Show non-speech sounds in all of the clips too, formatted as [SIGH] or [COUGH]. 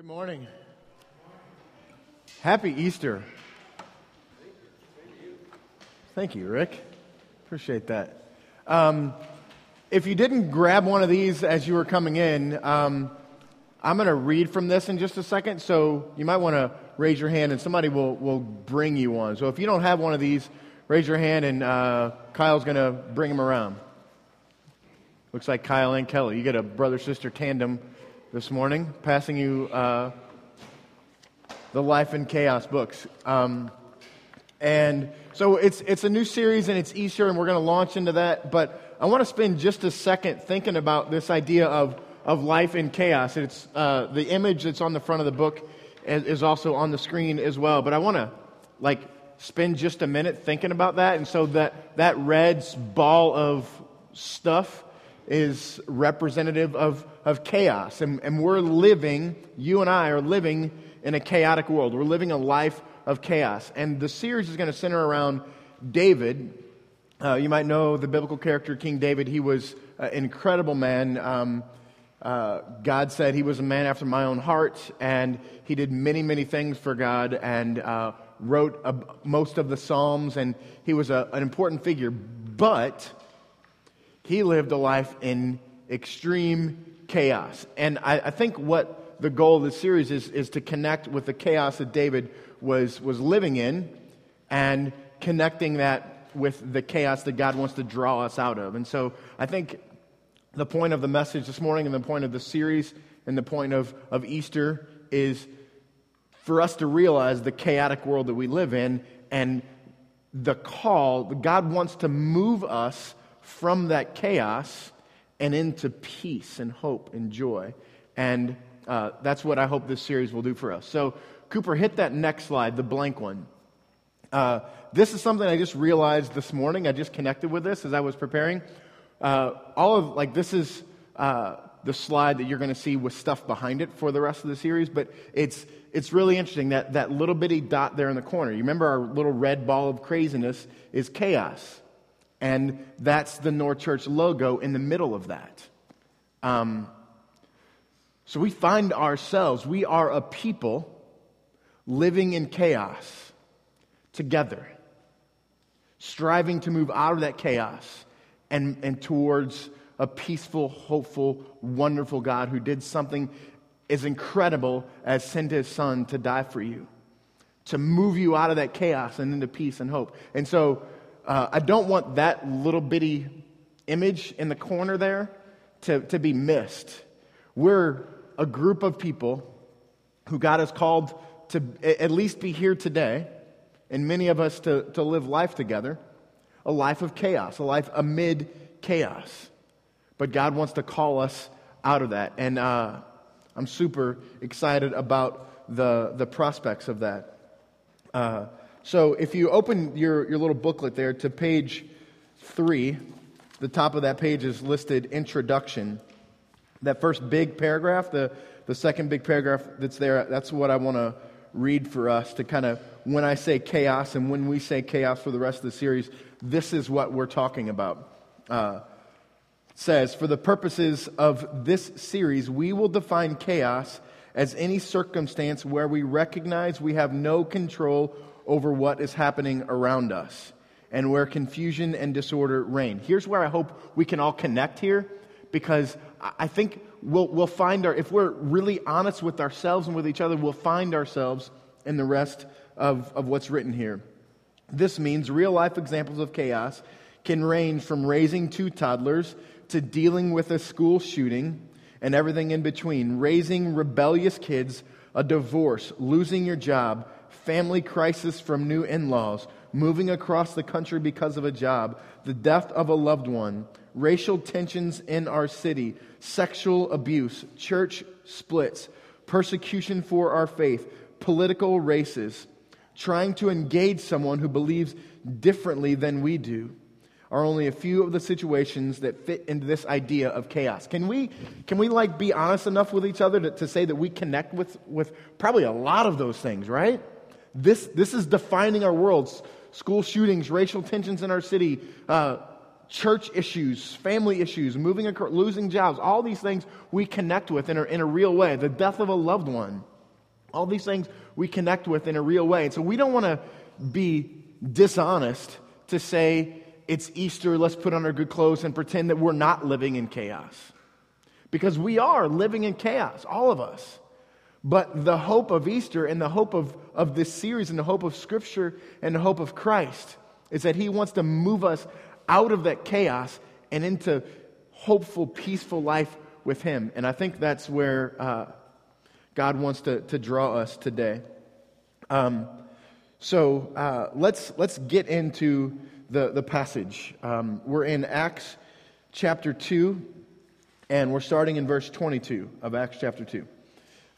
Good morning. Happy Easter. Thank you, Rick. Appreciate that. Um, if you didn't grab one of these as you were coming in, um, I'm going to read from this in just a second, so you might want to raise your hand and somebody will, will bring you one. So if you don't have one of these, raise your hand and uh, Kyle's going to bring them around. Looks like Kyle and Kelly. You get a brother sister tandem this morning, passing you uh, the Life in Chaos books. Um, and so it's, it's a new series and it's Easter, and we're going to launch into that. But I want to spend just a second thinking about this idea of, of life in chaos. It's, uh, the image that's on the front of the book is, also on the screen as well. But I want to like spend just a minute thinking about that. And so that, that red ball of stuff is representative of, of chaos. And, and we're living, you and I are living in a chaotic world. We're living a life of chaos. And the series is going to center around David. Uh, you might know the biblical character King David. He was an incredible man. Um, uh, God said he was a man after my own heart, and he did many, many things for God and uh, wrote most of the Psalms, and he was a, an important figure. But he lived a life in extreme chaos. And I, I, think what the goal of this series is, is to connect with the chaos that David was, was living in and connecting that with the chaos that God wants to draw us out of. And so I think the point of the message this morning and the point of the series and the point of, of Easter is for us to realize the chaotic world that we live in and the call, God wants to move us from that chaos and into peace and hope and joy. And uh, that's what I hope this series will do for us. So, Cooper, hit that next slide, the blank one. Uh, this is something I just realized this morning. I just connected with this as I was preparing. Uh, all of, like, this is uh, the slide that you're going to see with stuff behind it for the rest of the series, but it's, it's really interesting that that little bitty dot there in the corner. You remember our little red ball of craziness is chaos. And that's the North Church logo in the middle of that. Um, so we find ourselves, we are a people living in chaos together, striving to move out of that chaos and, and towards a peaceful, hopeful, wonderful God who did something as incredible as send his son to die for you, to move you out of that chaos and into peace and hope. And so uh, I don't want that little bitty image in the corner there to, to be missed. We're a group of people who God has called to at least be here today, and many of us to, to live life together, a life of chaos, a life amid chaos. But God wants to call us out of that. And uh, I'm super excited about the, the prospects of that. Uh, so if you open your, your little booklet there to page three, the top of that page is listed introduction. That first big paragraph, the, the second big paragraph that's there, that's what I want to read for us to kind of, when I say chaos and when we say chaos for the rest of the series, this is what we're talking about. Uh, says, For the purposes of this series, we will define chaos as any circumstance where we recognize we have no control over what is happening around us and where confusion and disorder reign. Here's where I hope we can all connect here because I think we'll, we'll find our, if we're really honest with ourselves and with each other, we'll find ourselves in the rest of, of what's written here. This means real life examples of chaos can range from raising two toddlers to dealing with a school shooting and everything in between, raising rebellious kids, a divorce, losing your job, family crisis from new in laws, moving across the country because of a job, the death of a loved one, racial tensions in our city, sexual abuse, church splits, persecution for our faith, political races, trying to engage someone who believes differently than we do are only a few of the situations that fit into this idea of chaos. Can we, can we like be honest enough with each other to, to say that we connect with, with probably a lot of those things, right? This, this is defining our worlds school shootings, racial tensions in our city, uh, church issues, family issues, moving, losing jobs, all these things we connect with in a, in a real way. The death of a loved one, all these things we connect with in a real way. And so we don't want to be dishonest to say it's Easter, let's put on our good clothes and pretend that we're not living in chaos. Because we are living in chaos, all of us. But the hope of Easter and the hope of, of this series and the hope of Scripture and the hope of Christ is that He wants to move us out of that chaos and into hopeful, peaceful life with Him. And I think that's where uh, God wants to, to draw us today. Um, so uh, let's, let's get into the, the passage. Um, we're in Acts chapter 2, and we're starting in verse 22 of Acts chapter 2.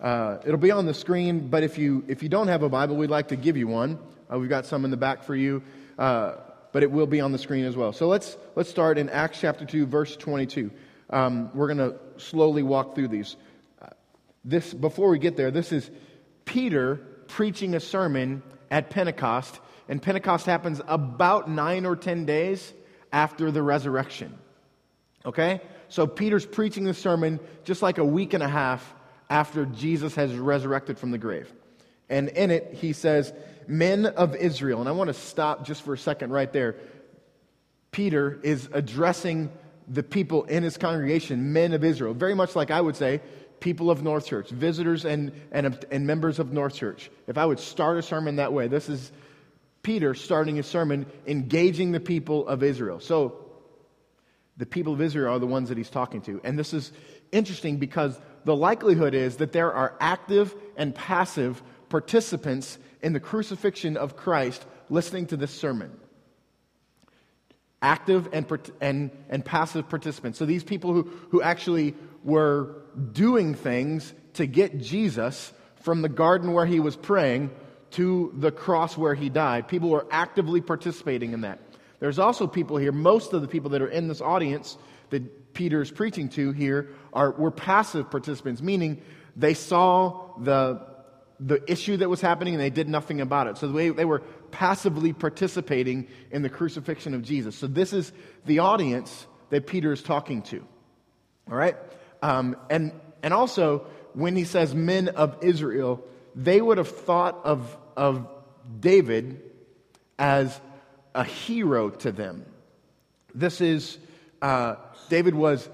Uh, it'll be on the screen, but if you, if you don't have a Bible, we'd like to give you one. Uh, we've got some in the back for you, uh, but it will be on the screen as well. So let's, let's start in Acts chapter 2, verse 22. Um, we're going to slowly walk through these. Uh, this, before we get there, this is Peter preaching a sermon at Pentecost, and Pentecost happens about nine or ten days after the resurrection. Okay? So Peter's preaching the sermon just like a week and a half after Jesus has resurrected from the grave. And in it, he says, Men of Israel. And I want to stop just for a second right there. Peter is addressing the people in his congregation, men of Israel, very much like I would say, people of North Church, visitors and, and, and members of North Church. If I would start a sermon that way, this is Peter starting his sermon engaging the people of Israel. So, the people of Israel are the ones that he's talking to. And this is interesting because the likelihood is that there are active and passive participants in the crucifixion of Christ listening to this sermon. Active and, and, and passive participants. So these people who, who actually were doing things to get Jesus from the garden where he was praying to the cross where he died. People were actively participating in that. There's also people here, most of the people that are in this audience that Peter is preaching to here are, were passive participants, meaning they saw the, the issue that was happening and they did nothing about it. So they, they were passively participating in the crucifixion of Jesus. So this is the audience that Peter is talking to. All right? Um, and, and also, when he says men of Israel, they would have thought of, of David as a hero to them. This is, uh, David was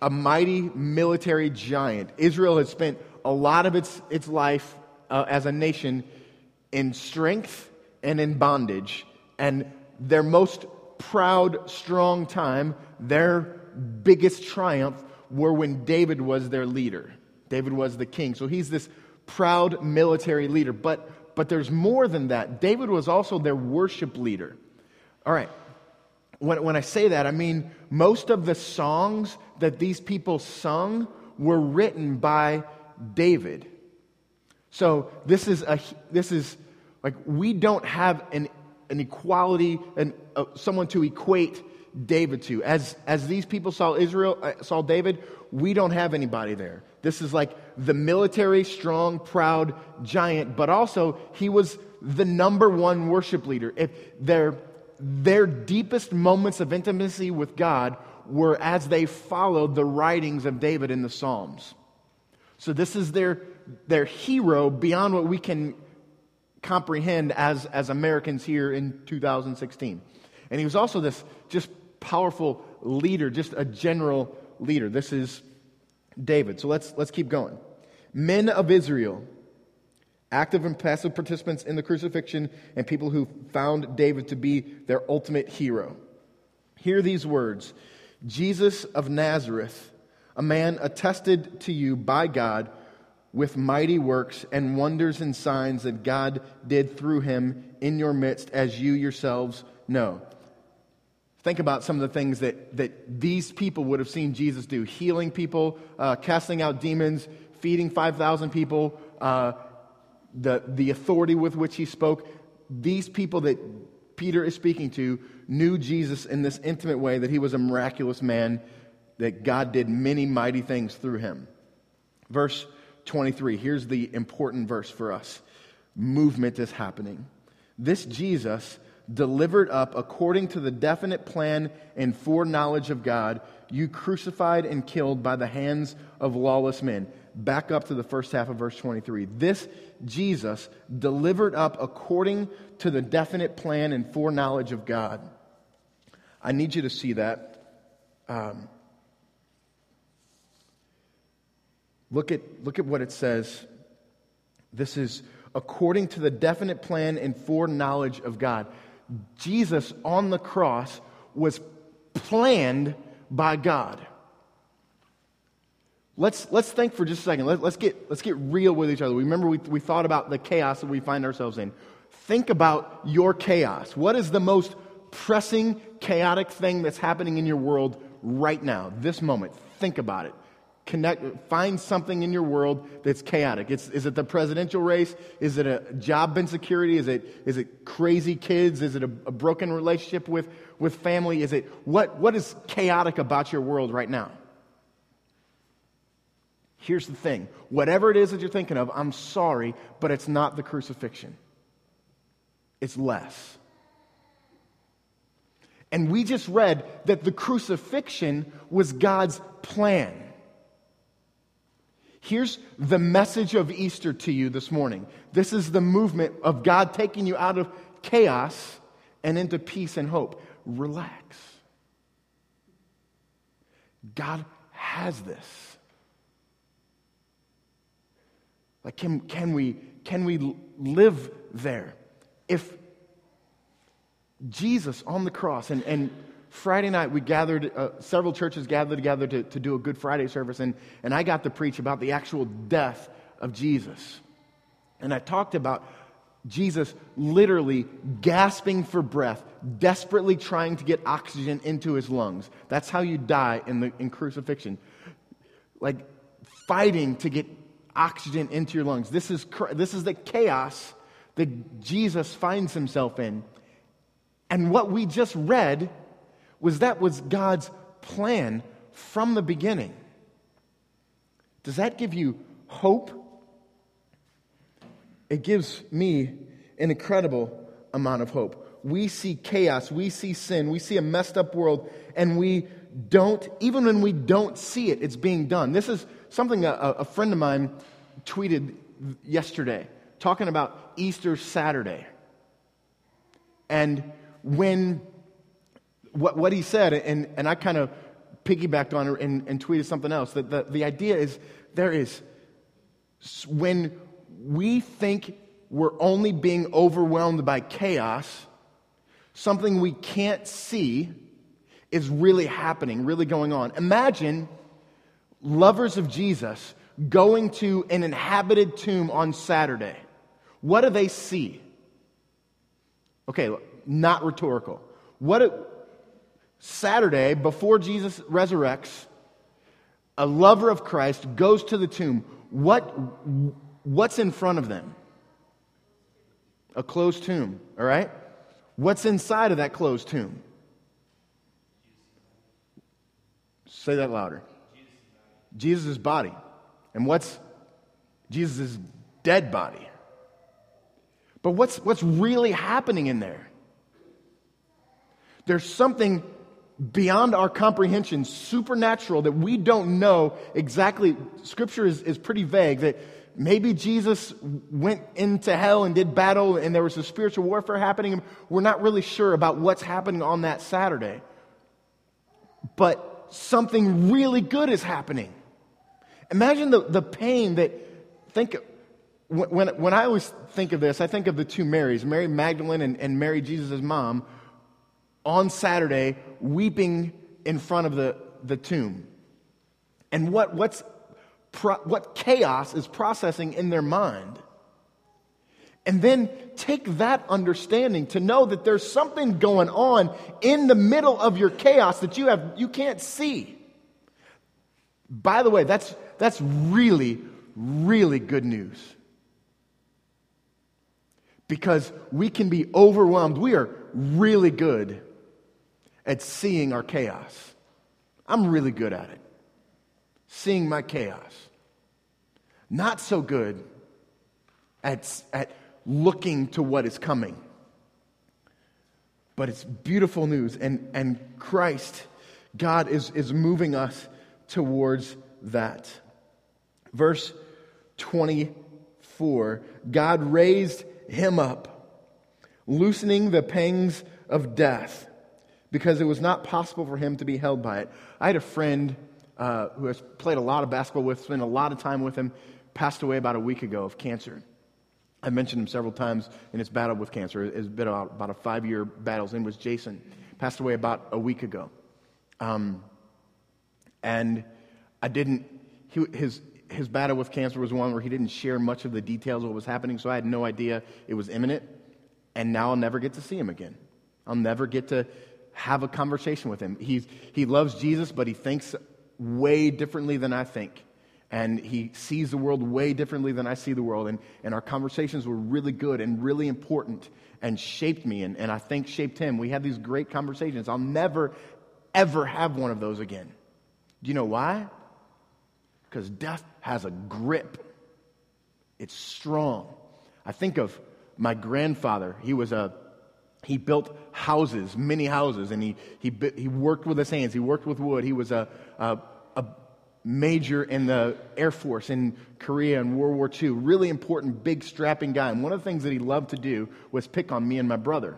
a mighty military giant. Israel had spent a lot of its, its life uh, as a nation in strength and in bondage. And their most proud, strong time, their biggest triumph, were when David was their leader. David was the king. So he's this proud military leader. But, but there's more than that. David was also their worship leader. All right. When, when I say that, I mean most of the songs that these people sung were written by David. So this is a this is like we don't have an an equality and uh, someone to equate David to. As as these people saw Israel uh, saw David, we don't have anybody there. This is like the military strong proud giant, but also he was the number one worship leader. If their their deepest moments of intimacy with God were as they followed the writings of David in the Psalms. So this is their, their hero beyond what we can comprehend as, as Americans here in 2016. And he was also this just powerful leader, just a general leader. This is David. So let's, let's keep going. Men of Israel, active and passive participants in the crucifixion, and people who found David to be their ultimate hero. Hear these words Jesus of Nazareth, a man attested to you by God with mighty works and wonders and signs that God did through him in your midst, as you yourselves know. Think about some of the things that, that these people would have seen Jesus do healing people, uh, casting out demons, feeding 5,000 people, uh, the, the authority with which he spoke. These people that Peter is speaking to knew Jesus in this intimate way that he was a miraculous man, that God did many mighty things through him. Verse 23, here's the important verse for us movement is happening. This Jesus, delivered up according to the definite plan and foreknowledge of God, you crucified and killed by the hands of lawless men. Back up to the first half of verse 23. This Jesus delivered up according to the definite plan and foreknowledge of God. I need you to see that. Um, look, at, look at what it says. This is according to the definite plan and foreknowledge of God. Jesus on the cross was planned by God. Let's, let's think for just a second. Let, us get, let's get real with each other. Remember, we, we thought about the chaos that we find ourselves in. Think about your chaos. What is the most pressing, chaotic thing that's happening in your world right now, this moment? Think about it. Connect, find something in your world that's chaotic. It's, is it the presidential race? Is it a job insecurity? Is it, is it crazy kids? Is it a, a broken relationship with, with family? Is it what, what is chaotic about your world right now? Here's the thing whatever it is that you're thinking of, I'm sorry, but it's not the crucifixion, it's less. And we just read that the crucifixion was God's plan. Here's the message of Easter to you this morning. This is the movement of God taking you out of chaos and into peace and hope. Relax. God has this. Like, can, can, we, can we live there? If Jesus on the cross, and, and Friday night, we gathered, uh, several churches gathered together to, to do a Good Friday service, and, and I got to preach about the actual death of Jesus. And I talked about Jesus literally gasping for breath, desperately trying to get oxygen into his lungs. That's how you die in, the, in crucifixion. Like fighting to get oxygen into your lungs. This is, this is the chaos that Jesus finds himself in. And what we just read was that was God's plan from the beginning. Does that give you hope? It gives me an incredible amount of hope. We see chaos, we see sin, we see a messed up world, and we don't, even when we don't see it, it's being done. This is something a, a friend of mine tweeted yesterday, talking about Easter Saturday. And when what, what he said, and, and I kind of piggybacked on and, and tweeted something else, that the, the idea is there is, when we think we're only being overwhelmed by chaos, something we can't see is really happening, really going on. Imagine lovers of Jesus going to an inhabited tomb on Saturday. What do they see? Okay, not rhetorical. What, Saturday, before Jesus resurrects, a lover of Christ goes to the tomb. What, what's in front of them? A closed tomb, all right? What's inside of that closed tomb? Say that louder. Jesus' body. And what's Jesus' dead body? But what's, what's really happening in there? There's something beyond our comprehension, supernatural, that we don't know exactly. Scripture is, is pretty vague that maybe Jesus went into hell and did battle and there was a spiritual warfare happening. We're not really sure about what's happening on that Saturday. But something really good is happening. Imagine the, the pain that, think, when, when I always think of this, I think of the two Marys, Mary Magdalene and, and Mary, Jesus' mom, on Saturday weeping in front of the, the tomb. And what, what's, what chaos is processing in their mind. And then take that understanding to know that there's something going on in the middle of your chaos that you, have, you can't see. By the way, that's, that's really, really good news. Because we can be overwhelmed. We are really good at seeing our chaos. I'm really good at it, seeing my chaos. Not so good at, at looking to what is coming. But it's beautiful news. And, and Christ, God, is, is moving us towards that. Verse 24 God raised him up, loosening the pangs of death, because it was not possible for him to be held by it. I had a friend uh, who has played a lot of basketball with, spent a lot of time with him, passed away about a week ago of cancer. I mentioned him several times in his battle with cancer. It's been about, about a five year battle. His name was Jason. Passed away about a week ago. Um, and I didn't, he, his, his battle with cancer was one where he didn't share much of the details of what was happening, so I had no idea it was imminent. And now I'll never get to see him again. I'll never get to have a conversation with him. He's, he loves Jesus, but he thinks way differently than I think. And he sees the world way differently than I see the world. And, and our conversations were really good and really important and shaped me, and, and I think shaped him. We had these great conversations. I'll never, ever have one of those again. Do you know why? Because death has a grip, it's strong. I think of my grandfather. He was a he built houses, many houses, and he, he, he worked with his hands. He worked with wood. He was a, a, a major in the Air Force in Korea in World War II. Really important, big, strapping guy. And one of the things that he loved to do was pick on me and my brother.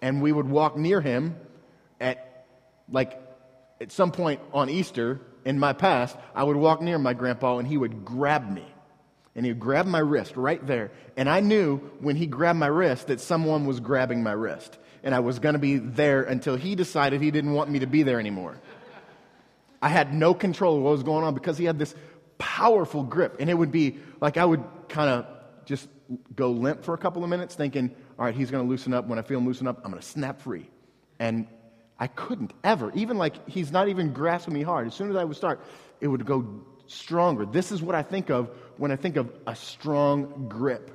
And we would walk near him at, like, at some point on Easter in my past, I would walk near my grandpa and he would grab me and he would grab my wrist right there. And I knew when he grabbed my wrist that someone was grabbing my wrist. And I was going to be there until he decided he didn't want me to be there anymore. I had no control of what was going on because he had this powerful grip. And it would be like I would kind of just go limp for a couple of minutes, thinking, all right, he's going to loosen up. When I feel him loosen up, I'm going to snap free. And I couldn't ever, even like he's not even grasping me hard. As soon as I would start, it would go stronger. This is what I think of when I think of a strong grip.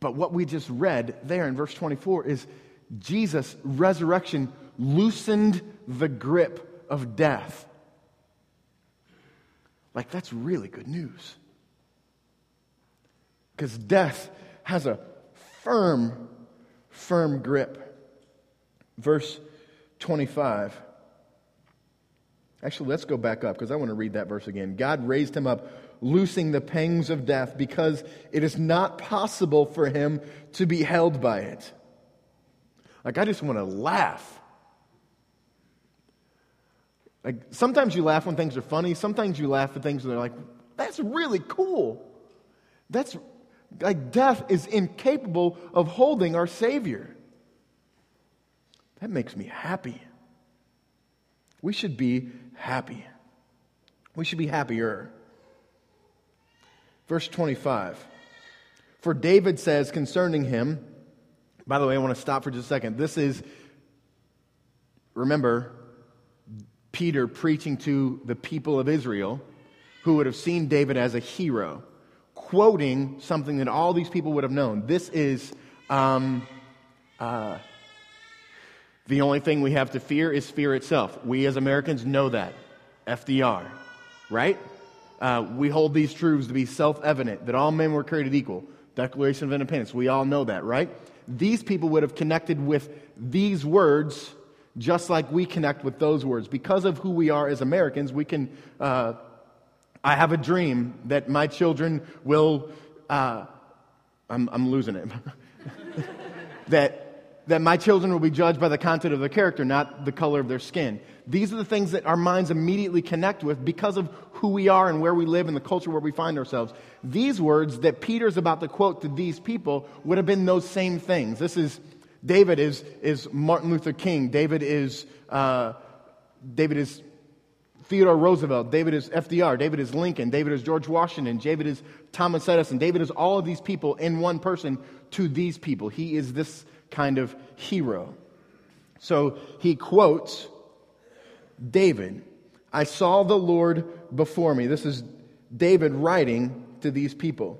But what we just read there in verse 24 is Jesus' resurrection loosened the grip of death. Like, that's really good news. Because death has a firm, firm grip. Verse 25 Actually, let's go back up because I want to read that verse again. God raised him up, loosing the pangs of death because it is not possible for him to be held by it. Like, I just want to laugh. Like, sometimes you laugh when things are funny, sometimes you laugh at things that are like, that's really cool. That's like death is incapable of holding our Savior. That makes me happy. We should be happy. We should be happier. Verse 25. For David says concerning him, by the way, I want to stop for just a second. This is, remember, Peter preaching to the people of Israel who would have seen David as a hero, quoting something that all these people would have known. This is um, uh, the only thing we have to fear is fear itself. We as Americans know that. FDR, right? Uh, we hold these truths to be self evident that all men were created equal. Declaration of Independence. We all know that, right? These people would have connected with these words just like we connect with those words. Because of who we are as Americans, we can. Uh, I have a dream that my children will. Uh, I'm, I'm losing it. [LAUGHS] that that my children will be judged by the content of their character, not the color of their skin. These are the things that our minds immediately connect with because of who we are and where we live and the culture where we find ourselves. These words that Peter's about to quote to these people would have been those same things. This is David is, is Martin Luther King. David is, uh, David is Theodore Roosevelt. David is FDR. David is Lincoln. David is George Washington. David is Thomas Edison. David is all of these people in one person to these people. He is this kind of hero. So he quotes David I saw the Lord before me. This is David writing to these people.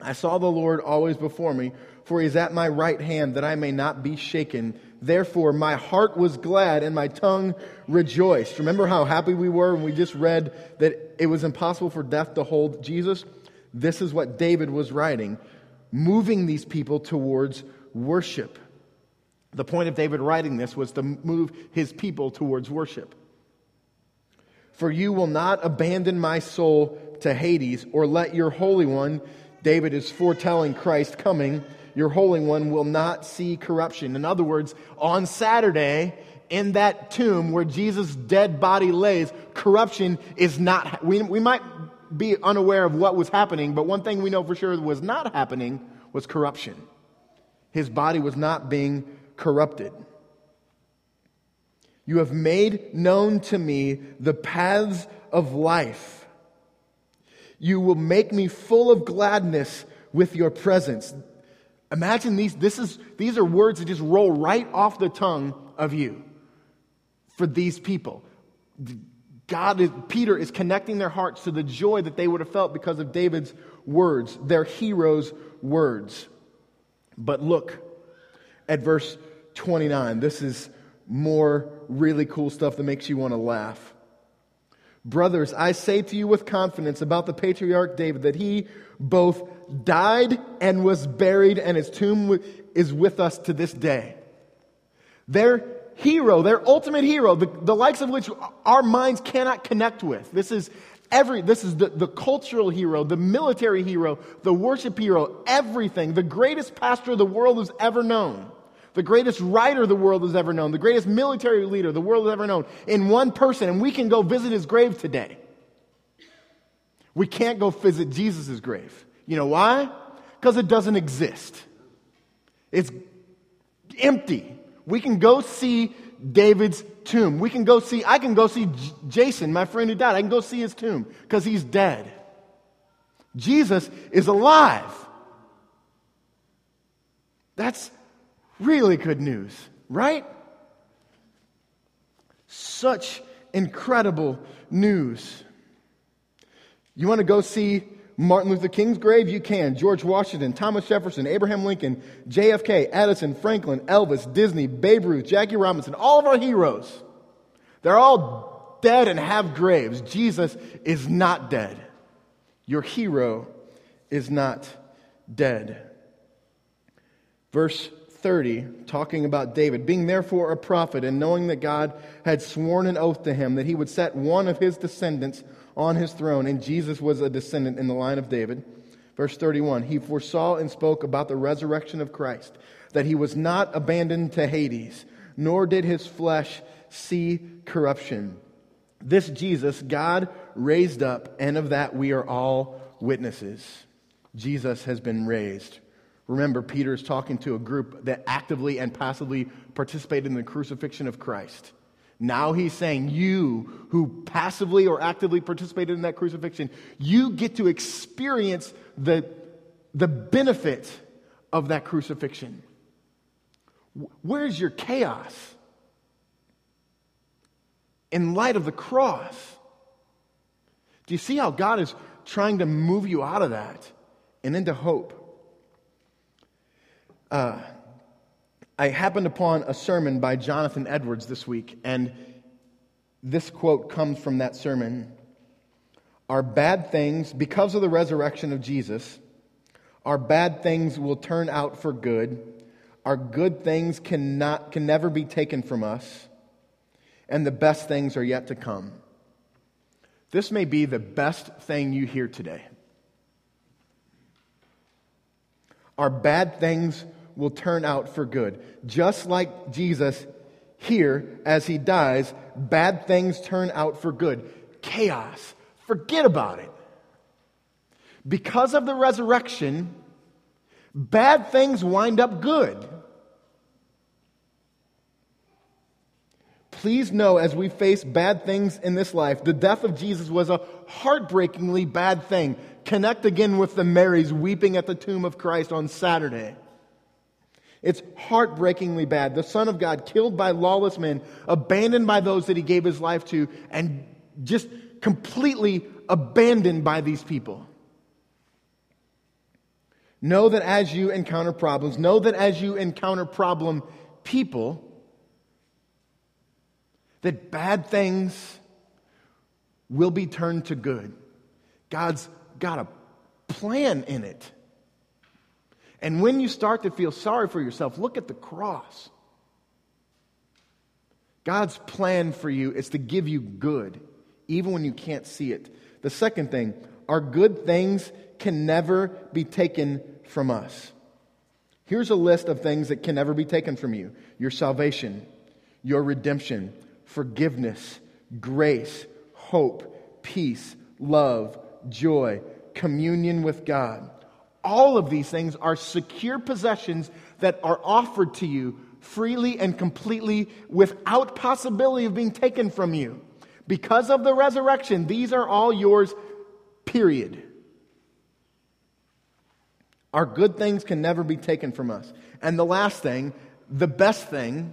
I saw the Lord always before me, for he is at my right hand that I may not be shaken. Therefore, my heart was glad and my tongue rejoiced. Remember how happy we were when we just read that it was impossible for death to hold Jesus? This is what David was writing, moving these people towards worship. The point of David writing this was to move his people towards worship. For you will not abandon my soul to Hades, or let your Holy One, David is foretelling Christ coming, your Holy One will not see corruption. In other words, on Saturday, in that tomb where Jesus' dead body lays, corruption is not, we, we might be unaware of what was happening, but one thing we know for sure was not happening was corruption. His body was not being corrupted. You have made known to me the paths of life. You will make me full of gladness with your presence. Imagine these, this is, these are words that just roll right off the tongue of you for these people. God is, Peter is connecting their hearts to the joy that they would have felt because of David's words, their hero's words. But look at verse 29. This is more really cool stuff that makes you want to laugh. Brothers, I say to you with confidence about the patriarch David that he both died and was buried, and his tomb is with us to this day. Their hero, their ultimate hero, the, the likes of which our minds cannot connect with. This is every, this is the, the cultural hero, the military hero, the worship hero, everything, the greatest pastor the world has ever known the greatest writer the world has ever known, the greatest military leader the world has ever known, in one person, and we can go visit his grave today. We can't go visit Jesus' grave. You know why? Because it doesn't exist. It's empty. We can go see David's tomb. We can go see, I can go see J- Jason, my friend who died. I can go see his tomb because he's dead. Jesus is alive. That's Really good news, right? Such incredible news. You want to go see Martin Luther King's grave? You can. George Washington, Thomas Jefferson, Abraham Lincoln, JFK, Edison, Franklin, Elvis, Disney, Babe Ruth, Jackie Robinson, all of our heroes. They're all dead and have graves. Jesus is not dead. Your hero is not dead. Verse 30, talking about David, being therefore a prophet and knowing that God had sworn an oath to him that he would set one of his descendants on his throne, and Jesus was a descendant in the line of David. Verse 31, he foresaw and spoke about the resurrection of Christ, that he was not abandoned to Hades, nor did his flesh see corruption. This Jesus God raised up, and of that we are all witnesses. Jesus has been raised. Remember, Peter is talking to a group that actively and passively participated in the crucifixion of Christ. Now he's saying, You who passively or actively participated in that crucifixion, you get to experience the, the benefit of that crucifixion. Where's your chaos? In light of the cross. Do you see how God is trying to move you out of that and into hope? Uh, I happened upon a sermon by Jonathan Edwards this week, and this quote comes from that sermon. Our bad things, because of the resurrection of Jesus, our bad things will turn out for good. Our good things cannot, can never be taken from us, and the best things are yet to come. This may be the best thing you hear today. Our bad things will turn out for good. Just like Jesus here, as he dies, bad things turn out for good. Chaos. Forget about it. Because of the resurrection, bad things wind up good. Please know as we face bad things in this life, the death of Jesus was a heartbreakingly bad thing. Connect again with the Marys weeping at the tomb of Christ on Saturday. It's heartbreakingly bad. The Son of God killed by lawless men, abandoned by those that he gave his life to, and just completely abandoned by these people. Know that as you encounter problems, know that as you encounter problem people, that bad things will be turned to good. God's got a plan in it. And when you start to feel sorry for yourself, look at the cross. God's plan for you is to give you good, even when you can't see it. The second thing, our good things can never be taken from us. Here's a list of things that can never be taken from you your salvation, your redemption, forgiveness, grace, hope, peace, love, joy, communion with God. All of these things are secure possessions that are offered to you freely and completely without possibility of being taken from you. Because of the resurrection, these are all yours, period. Our good things can never be taken from us. And the last thing, the best thing,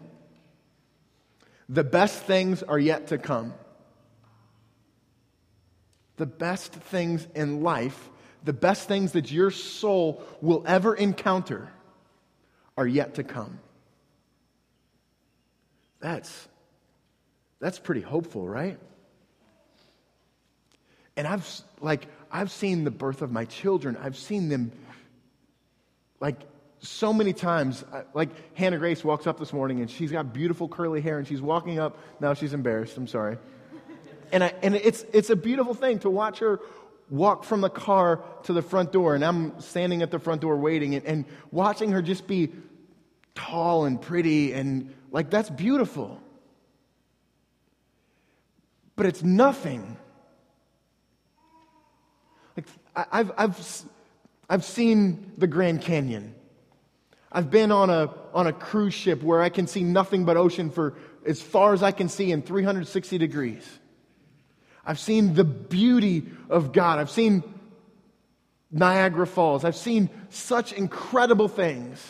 the best things are yet to come. The best things in life, the best things that your soul will ever encounter, are yet to come. That's, that's pretty hopeful, right? And I've, like, I've seen the birth of my children. I've seen them, like, so many times. Like, Hannah Grace walks up this morning and she's got beautiful curly hair and she's walking up. Now she's embarrassed. I'm sorry. And, I, and it's, it's a beautiful thing to watch her walk from the car to the front door. And I'm standing at the front door waiting and, and watching her just be tall and pretty and like that's beautiful. But it's nothing. Like I've, I've, I've seen the Grand Canyon. I've been on a, on a cruise ship where I can see nothing but ocean for as far as I can see in 360 degrees. I've seen the beauty of God. I've seen Niagara Falls. I've seen such incredible things.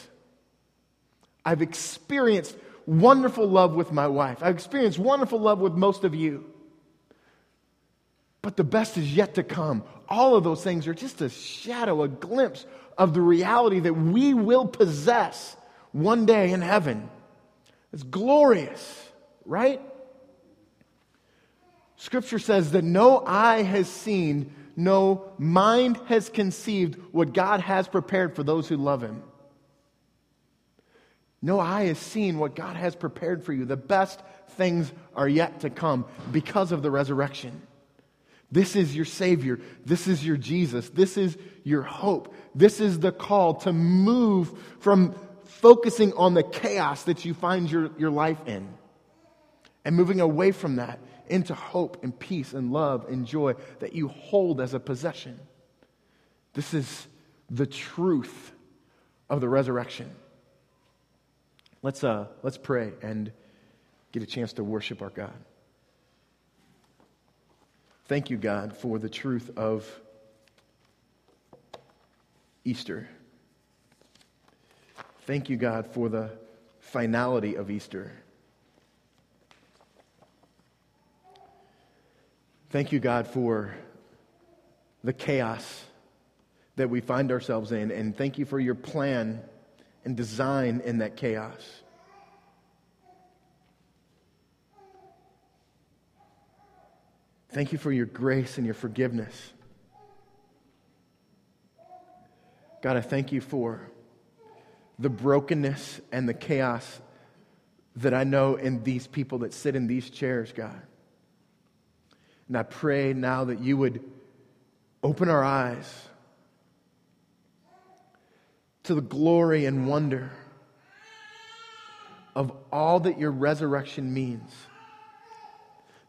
I've experienced wonderful love with my wife. I've experienced wonderful love with most of you. But the best is yet to come. All of those things are just a shadow, a glimpse of the reality that we will possess one day in heaven. It's glorious, right? Scripture says that no eye has seen, no mind has conceived what God has prepared for those who love Him. No eye has seen what God has prepared for you. The best things are yet to come because of the resurrection. This is your Savior. This is your Jesus. This is your hope. This is the call to move from focusing on the chaos that you find your, your life in and moving away from that into hope and peace and love and joy that you hold as a possession. This is the truth of the resurrection. Let's, uh, let's pray and get a chance to worship our God. Thank you, God, for the truth of Easter. Thank you, God, for the finality of Easter. Thank you, God, for the chaos that we find ourselves in. And thank you for your plan and design in that chaos. Thank you for your grace and your forgiveness. God, I thank you for the brokenness and the chaos that I know in these people that sit in these chairs, God. And I pray now that you would open our eyes to the glory and wonder of all that your resurrection means.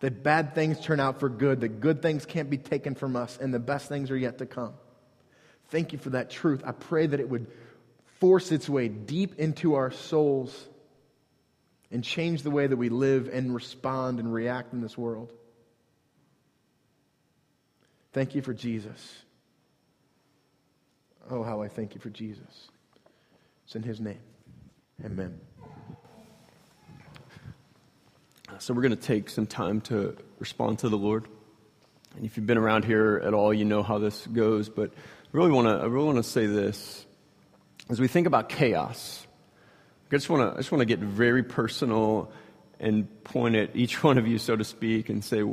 That bad things turn out for good, that good things can't be taken from us, and the best things are yet to come. Thank you for that truth. I pray that it would force its way deep into our souls and change the way that we live and respond and react in this world. Thank you for Jesus. Oh, how I thank you for Jesus. It's in his name. Amen. So, we're going to take some time to respond to the Lord. And if you've been around here at all, you know how this goes. But I really want to, I really want to say this. As we think about chaos, I just want to, I just want to get very personal and point at each [LAUGHS] one of you, so to speak, and say,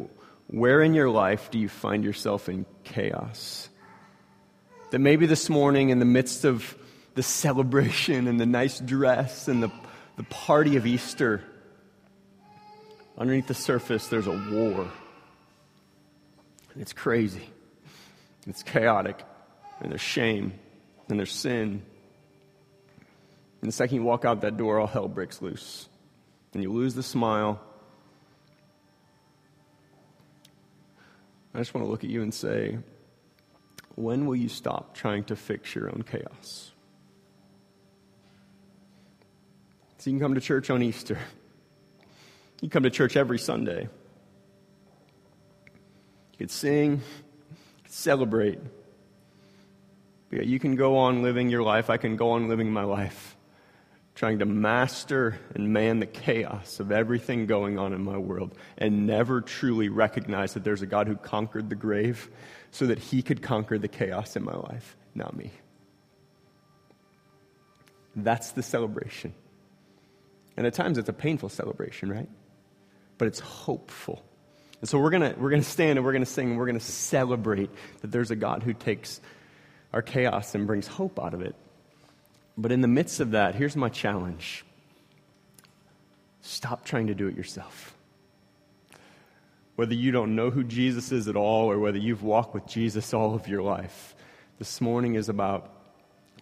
where in your life do you find yourself in chaos? That maybe this morning, in the midst of the celebration and the nice dress and the, the party of Easter. Underneath the surface, there's a war. And it's crazy. It's chaotic. And there's shame. And there's sin. And the second you walk out that door, all hell breaks loose. And you lose the smile. I just want to look at you and say, when will you stop trying to fix your own chaos? So you can come to church on Easter. You come to church every Sunday. You could sing, celebrate. But you can go on living your life. I can go on living my life, trying to master and man the chaos of everything going on in my world and never truly recognize that there's a God who conquered the grave so that he could conquer the chaos in my life, not me. That's the celebration. And at times it's a painful celebration, right? But it's hopeful. And so we're going to we're going to stand and we're going to sing and we're going to celebrate that there's a God who takes our chaos and brings hope out of it. But in the midst of that, here's my challenge stop trying to do it yourself. Whether you don't know who Jesus is at all or whether you've walked with Jesus all of your life, this morning is about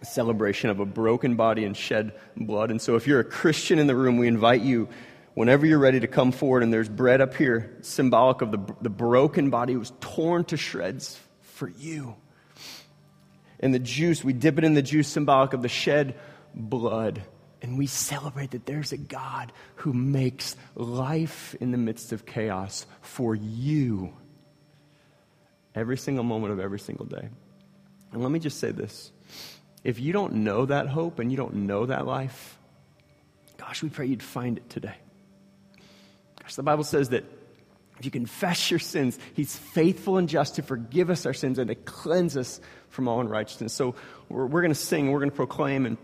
a celebration of a broken body and shed blood. And so, if you're a Christian in the room, we invite you, whenever you're ready to come forward, and there's bread up here, symbolic of the, the broken body was torn to shreds for you. And the juice, we dip it in the juice, symbolic of the shed blood. And we celebrate that there's a God who makes life in the midst of chaos for you every single moment of every single day. And let me just say this if you don't know that hope and you don't know that life, gosh, we pray you'd find it today. Gosh, the Bible says that if you confess your sins, He's faithful and just to forgive us our sins and to cleanse us from all unrighteousness. So we're, we're going to sing, we're going to proclaim, and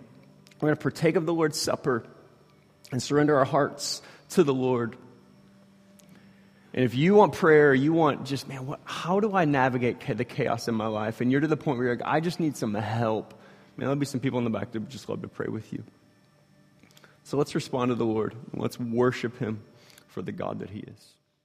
we're going to partake of the Lord's Supper and surrender our hearts to the Lord. And if you want prayer, you want just, man, what, how do I navigate the chaos in my life? And you're to the point where you're like, I just need some help. Man, there'll be some people in the back that would just love to pray with you. So let's respond to the Lord. Let's worship Him for the God that He is.